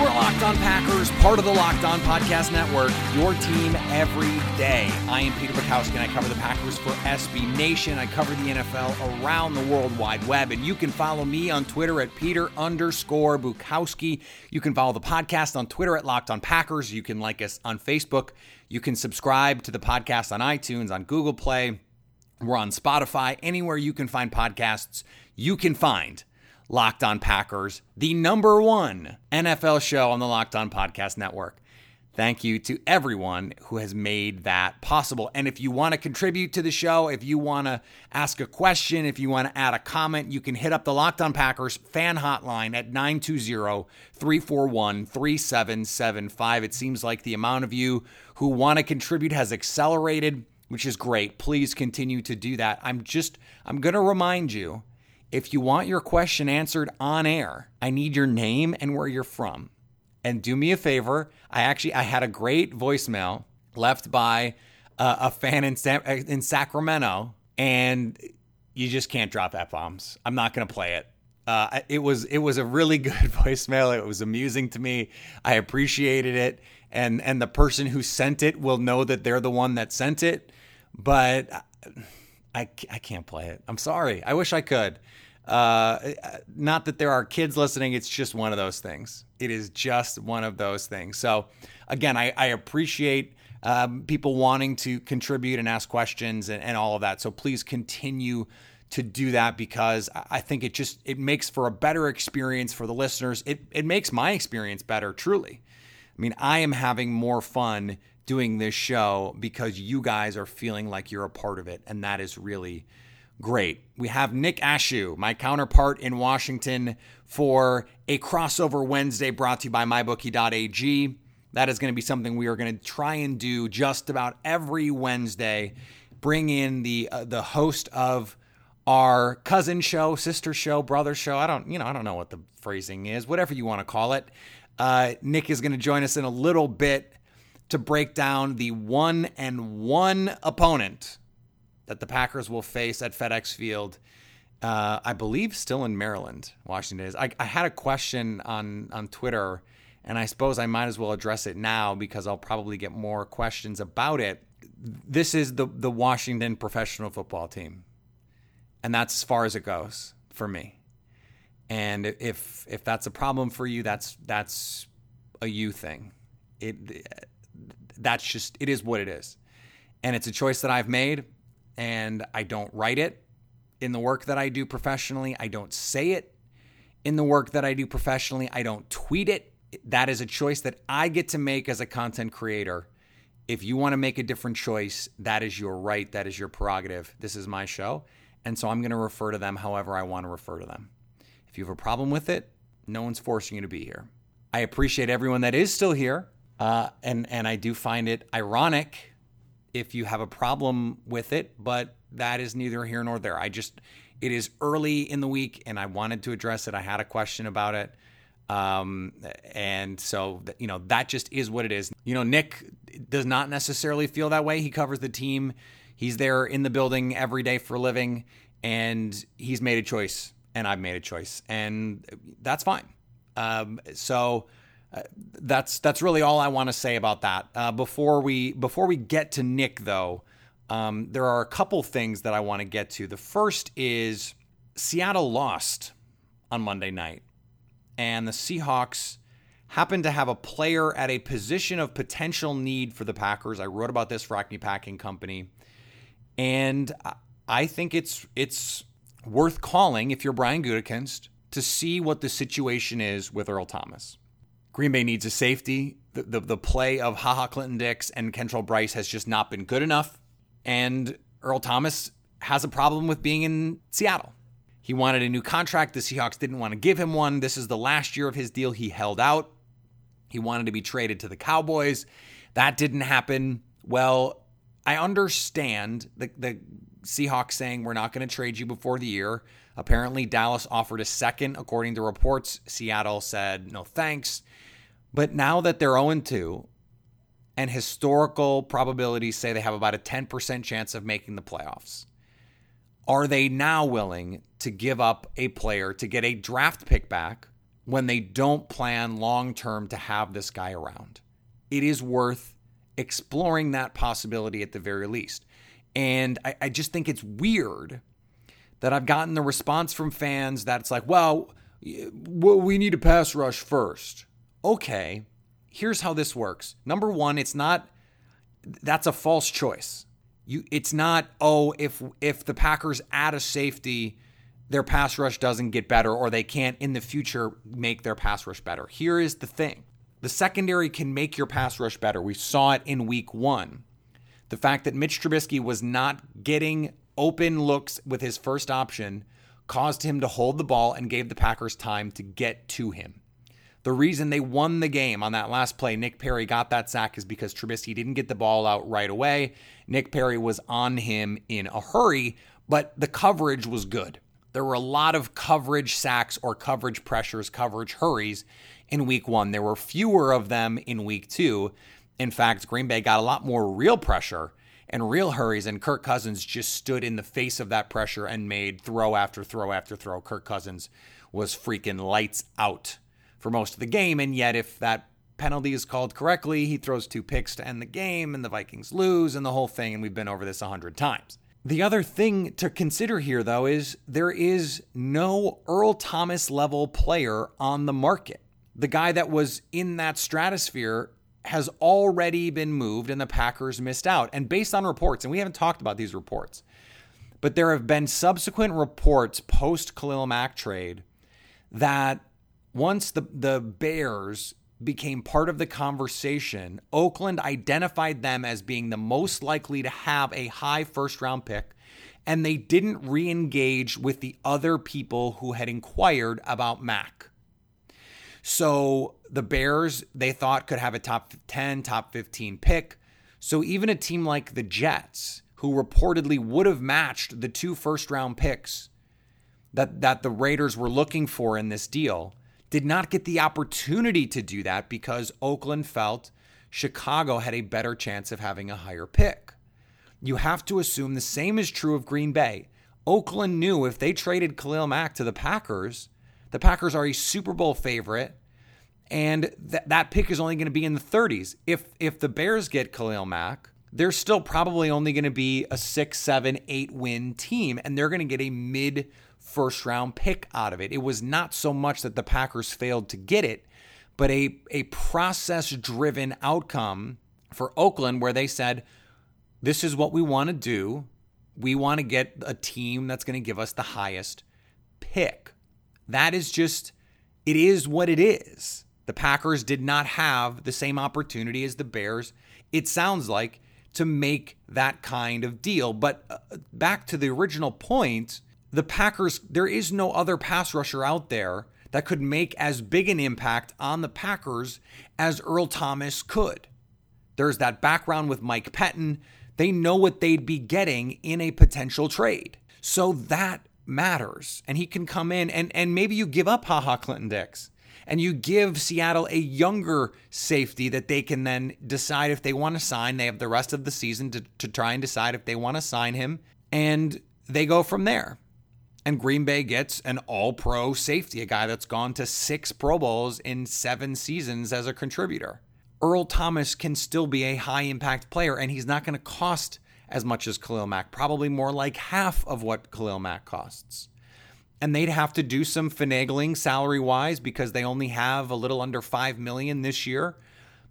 You are Locked On Packers, part of the Locked On Podcast Network, your team every day. I am Peter Bukowski, and I cover the Packers for SB Nation. I cover the NFL around the World Wide Web, and you can follow me on Twitter at Peter underscore Bukowski. You can follow the podcast on Twitter at Locked On Packers. You can like us on Facebook. You can subscribe to the podcast on iTunes, on Google Play. We're on Spotify. Anywhere you can find podcasts, you can find Locked On Packers, the number one NFL show on the Locked On Podcast Network. Thank you to everyone who has made that possible. And if you want to contribute to the show, if you want to ask a question, if you want to add a comment, you can hit up the Locked On Packers fan hotline at 920 341 3775. It seems like the amount of you who want to contribute has accelerated, which is great. Please continue to do that. I'm just, I'm going to remind you if you want your question answered on air, I need your name and where you're from. And do me a favor, I actually I had a great voicemail left by uh, a fan in in Sacramento, and you just can't drop f bombs. I'm not going to play it. Uh, it was it was a really good voicemail. It was amusing to me. I appreciated it, and and the person who sent it will know that they're the one that sent it. But I I can't play it. I'm sorry. I wish I could. Uh, not that there are kids listening. It's just one of those things. It is just one of those things. So, again, I, I appreciate um, people wanting to contribute and ask questions and, and all of that. So please continue to do that because I think it just it makes for a better experience for the listeners. It it makes my experience better, truly. I mean, I am having more fun doing this show because you guys are feeling like you're a part of it, and that is really Great. We have Nick Ashooh, my counterpart in Washington, for a crossover Wednesday brought to you by mybookie.ag. That is going to be something we are going to try and do just about every Wednesday. Bring in the uh, the host of our cousin show, sister show, brother show. I don't, you know, I don't know what the phrasing is, whatever you want to call it. Uh, Nick is going to join us in a little bit to break down the one and one opponent that the Packers will face at FedEx Field. Uh, I believe still in Maryland, Washington is. I, I had a question on on Twitter, and I suppose I might as well address it now because I'll probably get more questions about it. This is the the Washington professional football team, and that's as far as it goes for me. And if if that's a problem for you, that's that's a you thing. It that's just it is what it is, and it's a choice that I've made and I don't write it in the work that I do professionally. I don't say it in the work that I do professionally. I don't tweet it. That is a choice that I get to make as a content creator. If you want to make a different choice, that is your right. That is your prerogative. This is my show. And so I'm going to refer to them however I want to refer to them. If you have a problem with it, no one's forcing you to be here. I appreciate everyone that is still here. Uh, and, and I do find it ironic if you have a problem with it, but that is neither here nor there. I just, it is early in the week and I wanted to address it. I had a question about it. Um, and so, you know, that just is what it is. You know, Nick does not necessarily feel that way. He covers the team, he's there in the building every day for a living, and he's made a choice, and I've made a choice, and that's fine. Um, so, that's that's really all I want to say about that. Uh, before we before we get to Nick, though, Um, there are a couple things that I want to get to. The first is Seattle lost on Monday night, and the Seahawks happened to have a player at a position of potential need for the Packers. I wrote about this for Acme Packing Company, and I think it's it's worth calling if you're Brian Gutekunst to see what the situation is with Earl Thomas. Green Bay needs a safety. The, the, the play of Ha Ha Clinton Dix and Kentrell Brice has just not been good enough. And Earl Thomas has a problem with being in Seattle. He wanted a new contract. The Seahawks didn't want to give him one. This is the last year of his deal. He held out. He wanted to be traded to the Cowboys. That didn't happen. Well, I understand the, the Seahawks saying we're not going to trade you before the year. Apparently, Dallas offered a second, according to reports. Seattle said no thanks. But now that they're 0 2, and historical probabilities say they have about a 10% chance of making the playoffs, are they now willing to give up a player to get a draft pick back when they don't plan long term to have this guy around? It is worth exploring that possibility at the very least. And I, I just think it's weird that I've gotten the response from fans that it's like, well, we need a pass rush first. Okay, here's how this works. Number one, it's not that's a false choice. You it's not, oh, if if the Packers add a safety, their pass rush doesn't get better or they can't in the future make their pass rush better. Here is the thing. The secondary can make your pass rush better. We saw it in week 1. The fact that Mitch Trubisky was not getting open looks with his first option caused him to hold the ball and gave the Packers time to get to him. The reason they won the game on that last play, Nick Perry got that sack, is because Trubisky didn't get the ball out right away. Nick Perry was on him in a hurry, but the coverage was good. There were a lot of coverage sacks or coverage pressures, coverage hurries in week one. There were fewer of them in week two. In fact, Green Bay got a lot more real pressure and real hurries, and Kirk Cousins just stood in the face of that pressure and made throw after throw after throw. Kirk Cousins was freaking lights out for most of the game, and yet if that penalty is called correctly, he throws two picks to end the game, and the Vikings lose, and the whole thing, and we've been over this a hundred times. The other thing to consider here, though, is there is no Earl Thomas level player on the market. The guy that was in that stratosphere has already been moved and the Packers missed out. And based on reports, and we haven't talked about these reports, but there have been subsequent reports post Khalil Mack trade that once the, the Bears became part of the conversation, Oakland identified them as being the most likely to have a high first round pick, and they didn't re engage with the other people who had inquired about Mack. So the Bears, they thought could have a top 10, top 15 pick. So even a team like the Jets, who reportedly would have matched the two first round picks that, that the Raiders were looking for in this deal, did not get the opportunity to do that because Oakland felt Chicago had a better chance of having a higher pick. You have to assume the same is true of Green Bay. Oakland knew if they traded Khalil Mack to the Packers, the Packers are a Super Bowl favorite, and th- that pick is only going to be in the 30s. If if the Bears get Khalil Mack, they're still probably only going to be a six, seven, eight win team, and they're going to get a mid first round pick out of it. It was not so much that the Packers failed to get it, but a a process driven outcome for Oakland where they said, "This is what we want to do. We want to get a team that's going to give us the highest pick." That is just, it is what it is. The Packers did not have the same opportunity as the Bears, it sounds like, to make that kind of deal. But uh, back to the original point, the Packers, there is no other pass rusher out there that could make as big an impact on the Packers as Earl Thomas could. There's that background with Mike Pettine. They know what they'd be getting in a potential trade. So that matters. And he can come in and, and maybe you give up Ha Ha Clinton Dix and you give Seattle a younger safety that they can then decide if they want to sign. They have the rest of the season to, to try and decide if they want to sign him. And they go from there. And Green Bay gets an all pro safety, a guy that's gone to six Pro Bowls in seven seasons as a contributor. Earl Thomas can still be a high impact player, and he's not going to cost as much as Khalil Mack, probably more like half of what Khalil Mack costs. And they'd have to do some finagling salary wise because they only have a little under 5 million this year.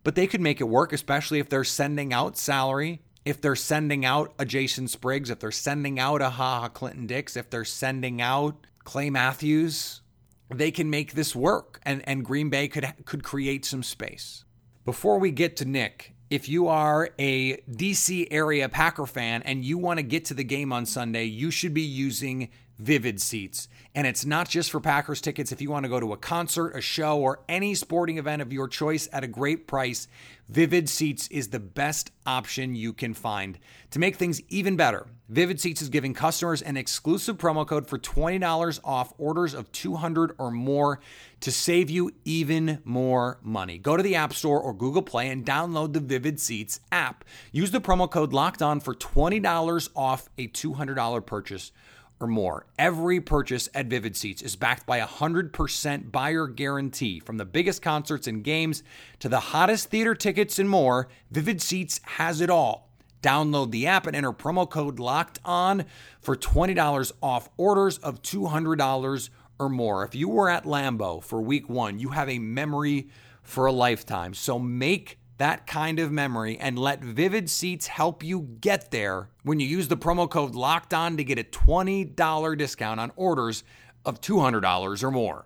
But they could make it work, especially if they're sending out salary, if they're sending out a Jason Spriggs, if they're sending out a Ha Clinton Dix, if they're sending out Clay Matthews, they can make this work and, and Green Bay could could create some space. Before we get to Nick, if you are a DC area Packer fan and you want to get to the game on Sunday, you should be using Vivid Seats. And it's not just for Packers tickets. If you want to go to a concert, a show, or any sporting event of your choice at a great price, Vivid Seats is the best option you can find. To make things even better, Vivid Seats is giving customers an exclusive promo code for $20 off orders of 200 or more to save you even more money. Go to the App Store or Google Play and download the Vivid Seats app. Use the promo code LOCKED ON for $20 off a $200 purchase or more. Every purchase at Vivid Seats is backed by a 100% buyer guarantee. From the biggest concerts and games to the hottest theater tickets and more, Vivid Seats has it all. Download the app and enter promo code LOCKED ON for $20 off orders of $200 or more. If you were at Lambeau for week one, you have a memory for a lifetime. So make that kind of memory and let Vivid Seats help you get there when you use the promo code Locked On to get a $20 discount on orders of $200 or more.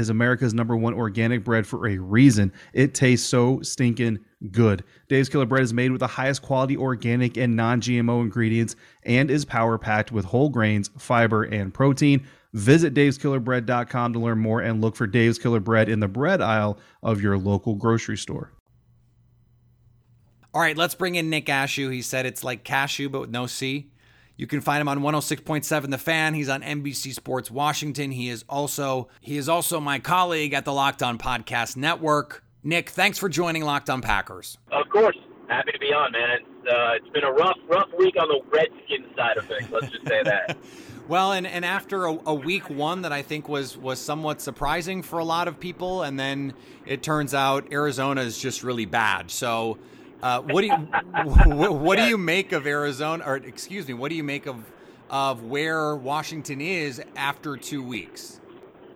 America's number one organic bread for a reason. It tastes so stinking good. Dave's Killer Bread is made with the highest quality organic and non GMO ingredients and is power packed with whole grains, fiber, and protein. Visit daveskillerbread.com to learn more and look for Dave's Killer Bread in the bread aisle of your local grocery store. All right, let's bring in Nick Ashooh. He said it's like cashew, but with no C. You can find him on 106.7 The Fan. He's on NBC Sports Washington. He is also he is also my colleague at the Locked On Podcast Network. Nick, thanks for joining Locked On Packers. Of course. Happy to be on, man. It's, uh, it's been a rough, rough week on the Redskins side of things. Let's just say that. well, and, and after a, a, week one that I think was was somewhat surprising for a lot of people, and then it turns out Arizona is just really bad. So, uh, what do you what, do you make of Arizona? Or excuse me, what do you make of of where Washington is after two weeks?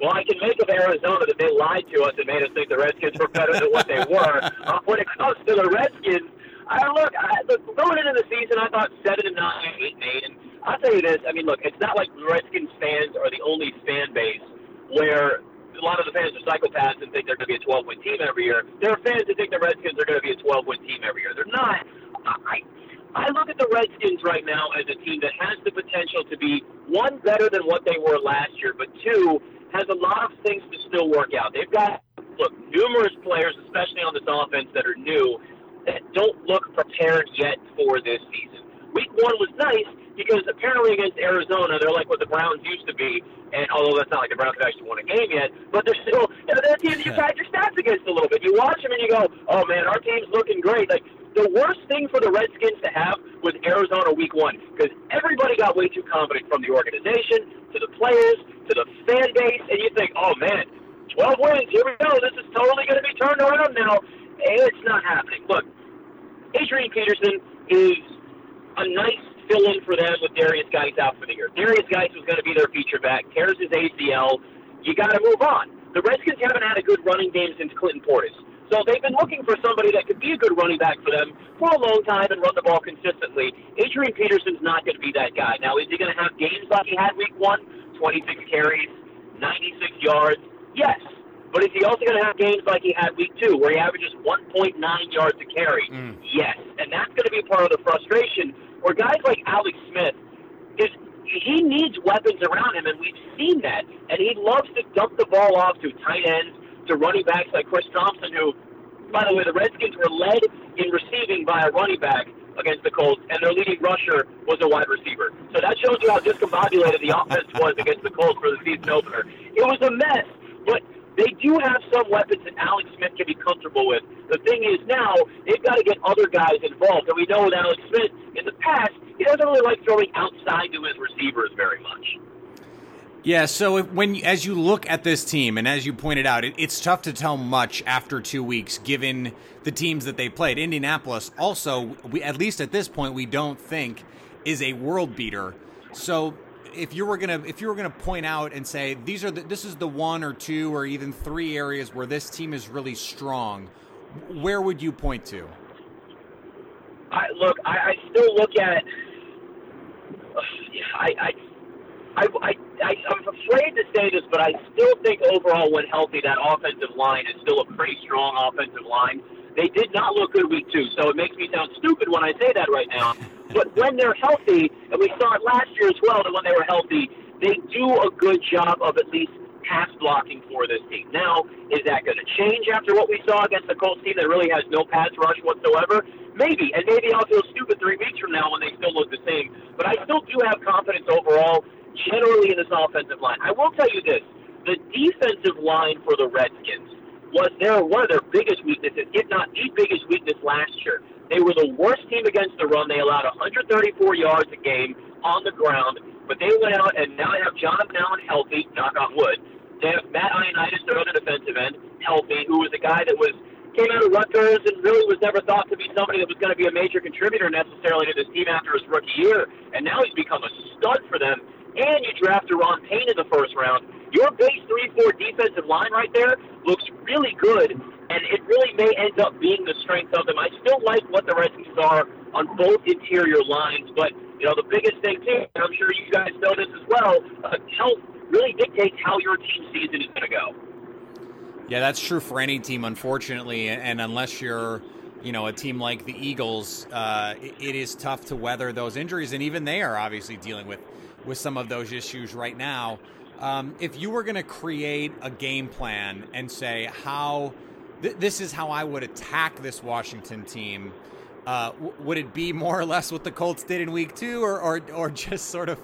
Well, I can make of Arizona that they lied to us and made us think the Redskins were better than what they were. Uh, when it comes to the Redskins, I look, I, look going into the season, I thought seven and nine, eight and eight, and I'll tell you this. I mean, look, it's not like Redskins fans are the only fan base where lot of the fans are psychopaths and think they're going to be a 12 win team every year. There are fans that think the Redskins are going to be a 12 win team every year. They're not. I I look at the Redskins right now as a team that has the potential to be one better than what they were last year, but two has a lot of things to still work out. They've got look numerous players, especially on this offense, that are new that don't look prepared yet for this season. Week one was nice because apparently against Arizona, they're like what the Browns used to be. And although that's not like the Browns have actually won a game yet, but they're still you know, they're team that you pad your stats against a little bit. You watch them and you go, oh man, our team's looking great. Like the worst thing for the Redskins to have was Arizona week one because everybody got way too confident from the organization to the players to the fan base, and you think, oh man, 12 wins, here we go. This is totally going to be turned around now. And it's not happening. Look, Adrian Peterson is a nice fill in for them with Derrius Guice out for the year. Derrius Guice was going to be their feature back, tears his ACL. You got to move on. The Redskins haven't had a good running game since Clinton Portis. So they've been looking for somebody that could be a good running back for them for a long time and run the ball consistently. Adrian Peterson's not going to be that guy. Now, is he going to have games like he had week one? 26 carries, 96 yards? Yes. But is he also going to have games like he had week two, where he averages 1.9 yards a carry? Mm. Yes. And that's going to be part of the frustration, where guys like Alex Smith is he needs weapons around him, and we've seen that. And he loves to dump the ball off to tight ends, to running backs like Chris Thompson, who, by the way, the Redskins were led in receiving by a running back against the Colts, and their leading rusher was a wide receiver. So that shows you how discombobulated the offense was against the Colts for the season opener. It was a mess, but they do have some weapons that Alex Smith can be comfortable with. The thing is now they've got to get other guys involved. And we know with Alex Smith in the past, he doesn't really like throwing outside to his receivers very much. Yeah, so if, when as you look at this team, and as you pointed out, it, it's tough to tell much after two weeks, given the teams that they played. Indianapolis, also, we, at least at this point, we don't think is a world beater. So if you were gonna if you were gonna point out and say these are the, this is the one or two or even three areas where this team is really strong, where would you point to? I look, I, I still look at. I, I I, I, I, I'm afraid to say this, but I still think overall, when healthy, that offensive line is still a pretty strong offensive line. They did not look good week two, so it makes me sound stupid when I say that right now. But when they're healthy, and we saw it last year as well, that when they were healthy, they do a good job of at least pass blocking for this team. Now, is that going to change after what we saw against the Colts team that really has no pass rush whatsoever? Maybe, and maybe I'll feel stupid three weeks from now when they still look the same. But I still do have confidence overall generally in this offensive line. I will tell you this: the defensive line for the Redskins was their one of their biggest weaknesses, if not the biggest weakness last year. They were the worst team against the run. They allowed 134 yards a game on the ground, but they went out and now they have Jonathan Allen healthy, knock on wood. They have Matt Ioannidis, their other defensive end, healthy, who was a guy that was came out of Rutgers and really was never thought to be somebody that was going to be a major contributor necessarily to this team after his rookie year, and now he's become a stud for them and you draft Daron Payne in the first round, your base 3-4 defensive line right there looks really good, and it really may end up being the strength of them. I still like what the Redskins are on both interior lines, but you know the biggest thing too, and I'm sure you guys know this as well, uh, health really dictates how your team season is going to go. Yeah, that's true for any team, unfortunately, and unless you're you know, a team like the Eagles, uh, it is tough to weather those injuries, and even they are obviously dealing with with some of those issues right now. Um, if you were going to create a game plan and say how th- this is how I would attack this Washington team, uh, w- would it be more or less what the Colts did in Week Two, or or, or just sort of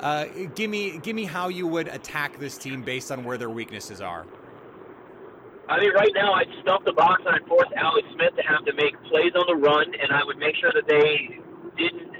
uh, give me give me how you would attack this team based on where their weaknesses are? I mean, right now I'd stuff the box and I'd force Alex Smith to have to make plays on the run, and I would make sure that they didn't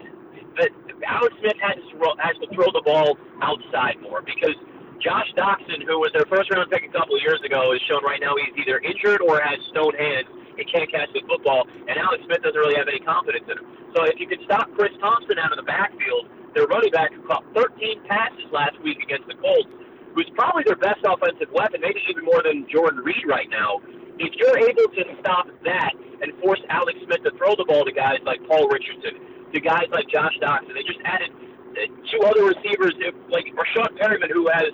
that Alex Smith to, has to throw the ball outside more because Josh Doctson, who was their first round pick a couple of years ago, is shown right now he's either injured or has stone hands and can't catch the football, and Alex Smith doesn't really have any confidence in him. So if you could stop Chris Thompson out of the backfield, their running back who caught 13 passes last week against the Colts, who's probably their best offensive weapon, maybe even more than Jordan Reed right now. If you're able to stop that and force Alex Smith to throw the ball to guys like Paul Richardson, to guys like Josh Doctson. They just added uh, two other receivers, like Breshad Perriman, who has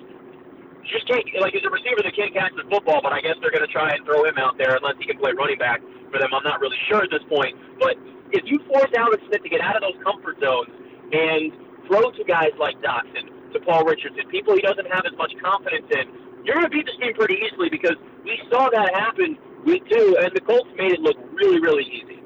just can't like he's a receiver that can't catch the football, but I guess they're going to try and throw him out there unless he can play running back for them. I'm not really sure at this point, but if you force Alex Smith to get out of those comfort zones and throw to guys like Doctson, to Paul Richardson, people he doesn't have as much confidence in, you're going to beat this team pretty easily because we saw that happen week two, and the Colts made it look really, really easy.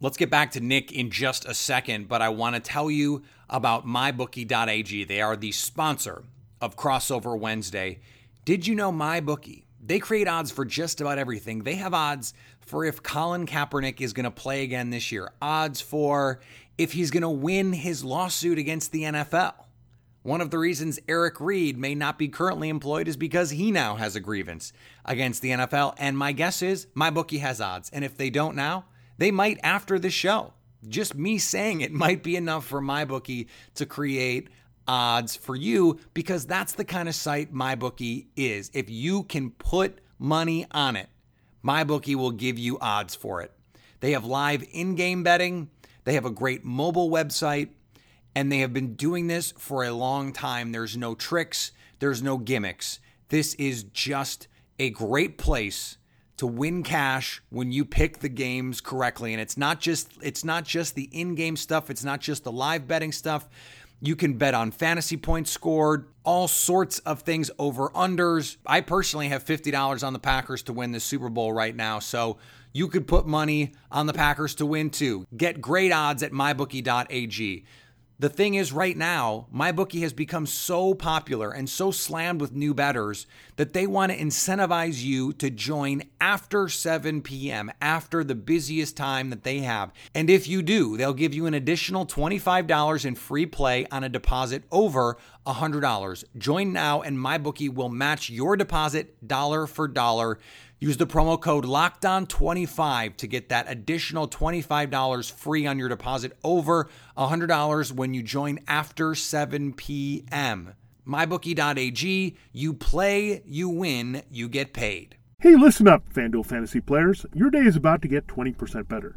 Let's get back to Nick in just a second, but I want to tell you about mybookie.ag. They are the sponsor of Crossover Wednesday. Did you know my bookie? They create odds for just about everything. They have odds for if Colin Kaepernick is going to play again this year, odds for if he's going to win his lawsuit against the NFL. One of the reasons Eric Reid may not be currently employed is because he now has a grievance against the NFL. And my guess is my bookie has odds. And if they don't now, they might after the show. Just me saying it might be enough for my bookie to create odds for you because that's the kind of site MyBookie is. If you can put money on it, MyBookie will give you odds for it. They have live in game betting, they have a great mobile website, and they have been doing this for a long time. There's no tricks, there's no gimmicks. This is just a great place to win cash when you pick the games correctly and it's not just it's not just the in-game stuff it's not just the live betting stuff You can bet on fantasy points scored, all sorts of things over unders. I personally have $50 on the Packers to win the Super Bowl right now, so you could put money on the Packers to win too. Get great odds at mybookie.ag. The thing is, right now, MyBookie has become so popular and so slammed with new bettors that they want to incentivize you to join after 7 p.m., after the busiest time that they have. And if you do, they'll give you an additional $25 in free play on a deposit over $100. Join now, and MyBookie will match your deposit dollar for dollar. Use the promo code LOCKEDON25 to get that additional $25 free on your deposit over $100 when you join after 7 p.m. MyBookie.ag, you play, you win, you get paid. Hey, listen up, FanDuel fantasy players. Your day is about to get 20% better.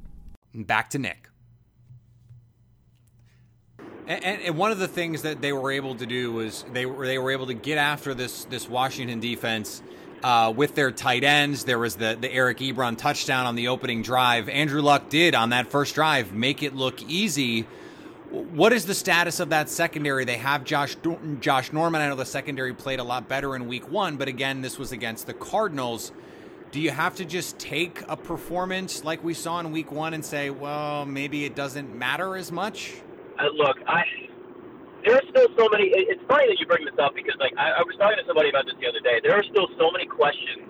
Back to Nick. And, and, one of the things that they were able to do was they were they were able to get after this this Washington defense uh, with their tight ends. There was the the Eric Ebron touchdown on the opening drive. Andrew Luck did on that first drive make it look easy. What is the status of that secondary? They have Josh Josh Norman. I know the secondary played a lot better in Week One, but again, this was against the Cardinals. Do you have to just take a performance like we saw in Week One and say, well, maybe it doesn't matter as much? Uh, look, I there are still so many. It's funny that you bring this up because, like, I, I was talking to somebody about this the other day. There are still so many questions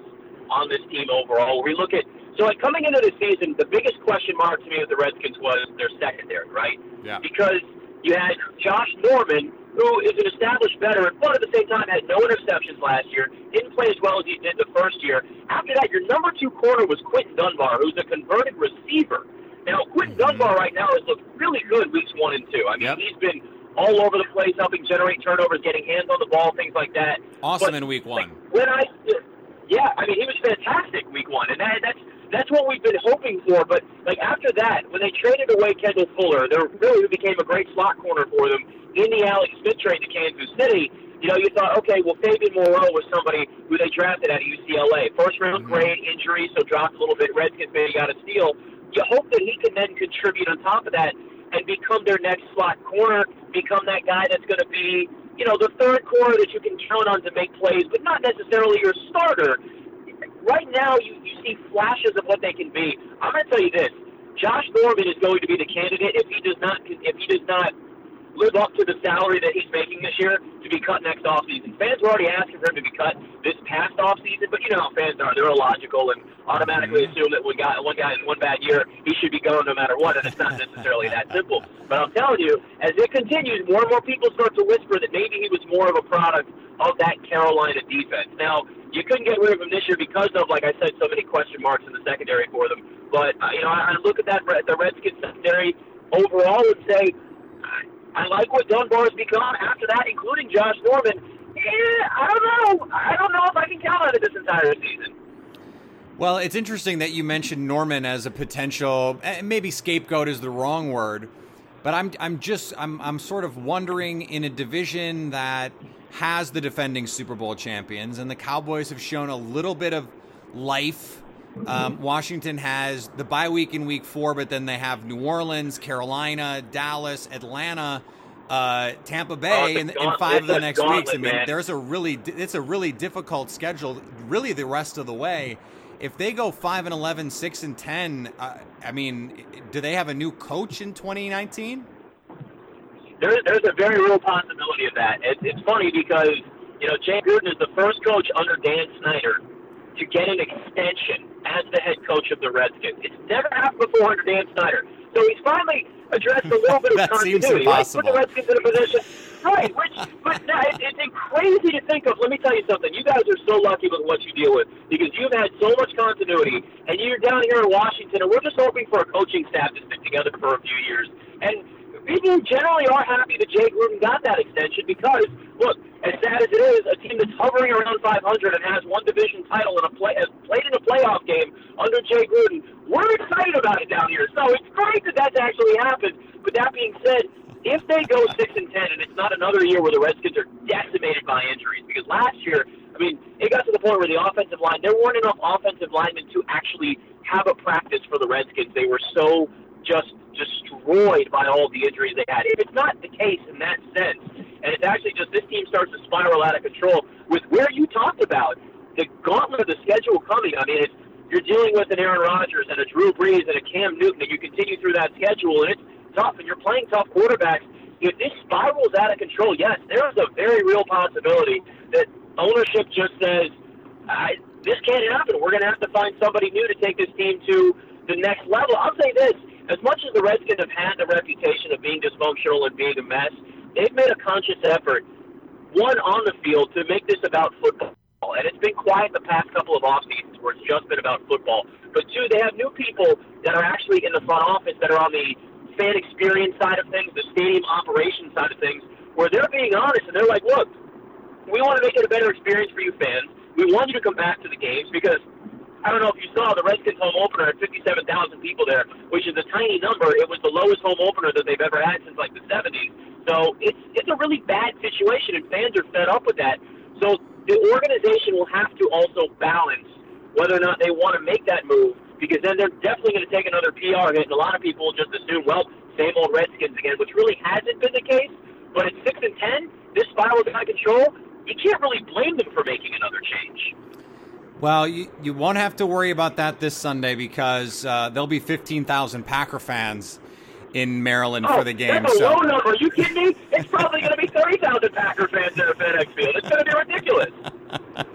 on this team overall. We look at so like coming into the season, the biggest question mark to me with the Redskins was their secondary, right? Yeah. Because you had Josh Norman, who is an established veteran, but at the same time had no interceptions last year, didn't play as well as he did the first year. After that, your number two corner was Quinton Dunbar, who's a converted receiver. Now, Quinton mm-hmm. Dunbar right now has looked really good weeks one and two. I mean, yep. he's been all over the place, helping generate turnovers, getting hands on the ball, things like that. Awesome but, in week one. Like, when I, yeah, I mean, he was fantastic week one, and that, that's that's what we've been hoping for. But like after that, when they traded away Kendall Fuller, there really became a great slot corner for them in the Alex Smith trade to Kansas City. You know, you thought, okay, well, Fabian Moreau was somebody who they drafted out of UCLA. First round mm-hmm. grade, injury, so dropped a little bit. Redskins maybe got a steal. You hope that he can then contribute on top of that and become their next slot corner, become that guy that's going to be, you know, the third corner that you can count on to make plays, but not necessarily your starter. Right now, you, you see flashes of what they can be. I'm going to tell you this: Josh Norman is going to be the candidate if he does not if he does not live up to the salary that he's making this year to be cut next offseason. Fans were already asking for him to be cut this past offseason, but you know how fans are. They're illogical and automatically mm-hmm. assume that one guy, one guy in one bad year, he should be going no matter what, and it's not necessarily that simple. But I'm telling you, as it continues, more and more people start to whisper that maybe he was more of a product of that Carolina defense. Now, you couldn't get rid of him this year because of, like I said, so many question marks in the secondary for them. But uh, you know, I look at that the Redskins secondary overall and say I like what Dunbar has become after that, including Josh Norman. Yeah, I don't know. I don't know if I can count on it this entire season. Well, it's interesting that you mentioned Norman as a potential, eh, maybe scapegoat is the wrong word, but I'm I'm just I'm I'm sort of wondering in a division that has the defending Super Bowl champions, and the Cowboys have shown a little bit of life um, Washington has the bye week in week four, but then they have New Orleans, Carolina, Dallas, Atlanta, uh, Tampa Bay, in, in, five of the next weeks. I mean, there's a really it's a really difficult schedule, really the rest of the way. if they go 5 and 11, 6 and 10, uh, I mean, do they have a new coach in 2019? There, there's a very real possibility of that. It, it's funny because, you know, Jay Gruden is the first coach under Dan Snyder to get an extension as the head coach of the Redskins. It's never happened before under Dan Snyder. So he's finally addressed a little bit of that continuity. seems impossible. Like, put the Redskins in a position. Right, which, but no, it, it's crazy to think of. Let me tell you something. You guys are so lucky with what you deal with because you've had so much continuity, and you're down here in Washington, and we're just hoping for a coaching staff to stick together for a few years. And people generally are happy that Jay Gruden got that extension because, look, as sad as it is, a team that's hovering around 500 and has one division title and a play, has played in a playoff game under Jay Gruden, we're excited about it down here. So it's great that that's actually happened. But that being said, if they go six and ten, and it's not another year where the Redskins are decimated by injuries, because last year, I mean, it got to the point where the offensive line there weren't enough offensive linemen to actually have a practice for the Redskins. They were so just destroyed by all the injuries they had. If it's not the case in that sense, and it's actually just this team starts to spiral out of control with where you talked about the gauntlet of the schedule coming. I mean, it's you're dealing with an Aaron Rodgers and a Drew Brees and a Cam Newton, and you continue through that schedule, and it's tough, and you're playing tough quarterbacks. If this spirals out of control, yes, there is a very real possibility that ownership just says, I, "This can't happen. We're going to have to find somebody new to take this team to the next level." I'll say this: as much as the Redskins have had the reputation of being dysfunctional and being a mess, they've made a conscious effort, one on the field, to make this about football. And it's been quiet the past couple of off seasons where it's just been about football. But two, they have new people that are actually in the front office that are on the fan experience side of things, the stadium operations side of things, where they're being honest and they're like, look, we want to make it a better experience for you fans. We want you to come back to the games because I don't know if you saw the Redskins home opener had 57,000 people there, which is a tiny number. It was the lowest home opener that they've ever had since like the 70s. So it's it's a really bad situation, and fans are fed up with that. So the organization will have to also balance whether or not they want to make that move, because then they're definitely going to take another PR hit, and a lot of people just assume, well, same old Redskins again, which really hasn't been the case. But at six and ten, this spiral's out of control. You can't really blame them for making another change. Well, you, you won't have to worry about that this Sunday because uh, there'll be 15,000 Packer fans in Maryland oh, for the game. That's a so. low number. Are you kidding me? It's probably going to be 30,000 Packer fans there at FedEx Field. It's going to be ridiculous.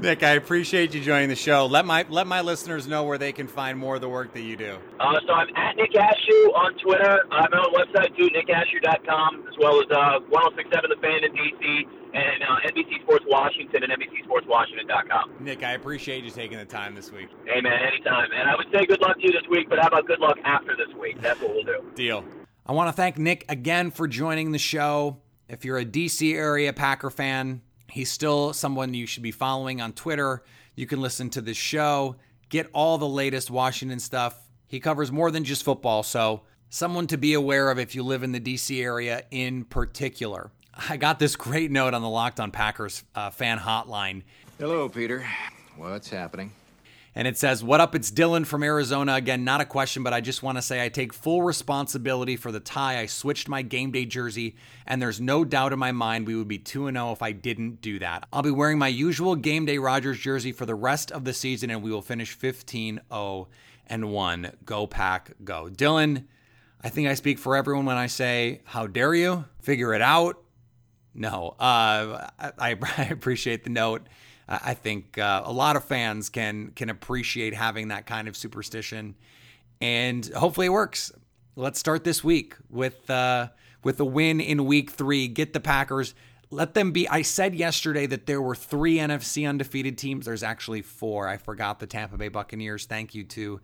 Nick, I appreciate you joining the show. Let my let my listeners know where they can find more of the work that you do. Uh, so I'm at Nick Ashooh on Twitter. I'm on own website too, nickashooh.com, as well as uh, 1067 The Fan in DC and uh, NBC Sports Washington and NBCSportsWashington.com. Nick, I appreciate you taking the time this week. Hey man, anytime. And I would say good luck to you this week, but how about good luck after this week? That's what we'll do. Deal. I want to thank Nick again for joining the show. If you're a DC area Packer fan, he's still someone you should be following on Twitter. You can listen to this show, get all the latest Washington stuff. He covers more than just football, so someone to be aware of if you live in the DC area in particular. I got this great note on the Locked on Packers uh, fan hotline. Hello, Peter. What's happening? And it says, What up? It's Dylan from Arizona. Again, not a question, but I just want to say I take full responsibility for the tie. I switched my game day jersey, and there's no doubt in my mind we would be 2 0 if I didn't do that. I'll be wearing my usual game day Rodgers jersey for the rest of the season, and we will finish 15 0 and 1. Go, Pack, go. Dylan, I think I speak for everyone when I say, How dare you? Figure it out. No, uh, I, I appreciate the note. I think uh, a lot of fans can can appreciate having that kind of superstition, and hopefully it works. Let's start this week with uh, with a win in Week Three. Get the Packers. Let them be. I said yesterday that there were three NFC undefeated teams. There's actually four. I forgot the Tampa Bay Buccaneers. Thank you to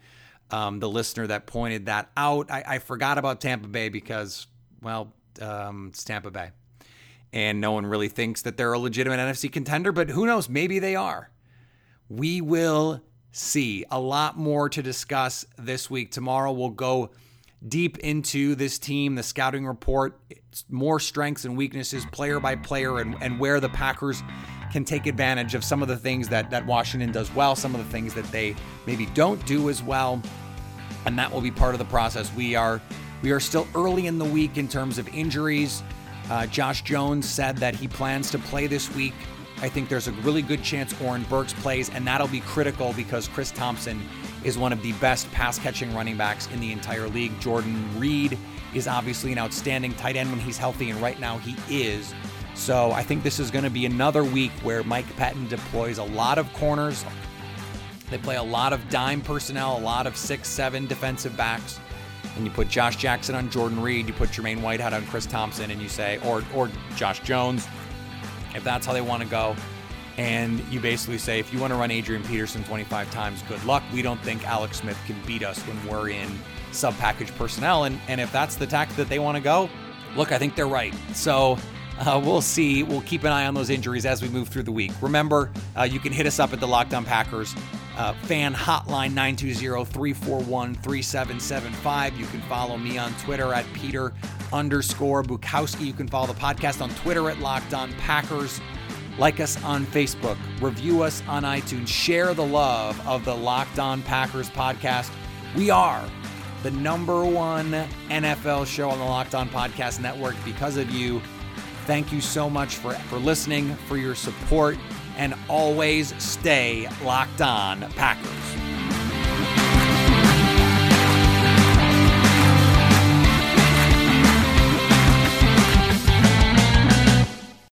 um, the listener that pointed that out. I, I forgot about Tampa Bay because, well, um, it's Tampa Bay and no one really thinks that they're a legitimate NFC contender, but who knows? Maybe they are. We will see. A lot more to discuss this week. Tomorrow we'll go deep into this team, the scouting report, more strengths and weaknesses, player by player, and, and where the Packers can take advantage of some of the things that, that Washington does well, some of the things that they maybe don't do as well. And that will be part of the process. We are we are still early in the week in terms of injuries. Uh, Josh Jones said that he plans to play this week. I think there's a really good chance Oren Burks plays, and that'll be critical because Chris Thompson is one of the best pass catching running backs in the entire league. Jordan Reed is obviously an outstanding tight end when he's healthy, and right now he is. So I think this is going to be another week where Mike Pettine deploys a lot of corners. They play a lot of dime personnel, a lot of six, seven defensive backs. And you put Josh Jackson on Jordan Reed, you put Jermaine Whitehead on Chris Thompson, and you say, or or Josh Jones, if that's how they want to go. And you basically say, if you want to run Adrian Peterson 25 times, good luck. We don't think Alex Smith can beat us when we're in sub package personnel. And, and if that's the tack that they want to go, look, I think they're right. So uh, we'll see. We'll keep an eye on those injuries as we move through the week. Remember, uh, you can hit us up at the Locked On Packers uh, fan hotline 920-341-3775. You can follow me on Twitter at Peter underscore Bukowski. You can follow the podcast on Twitter at Locked On Packers. Like us on Facebook, review us on iTunes, share the love of the Locked On Packers podcast. We are the number one NFL show on the Locked On Podcast Network because of you. Thank you so much for, for listening, for your support, and always stay locked on Packers.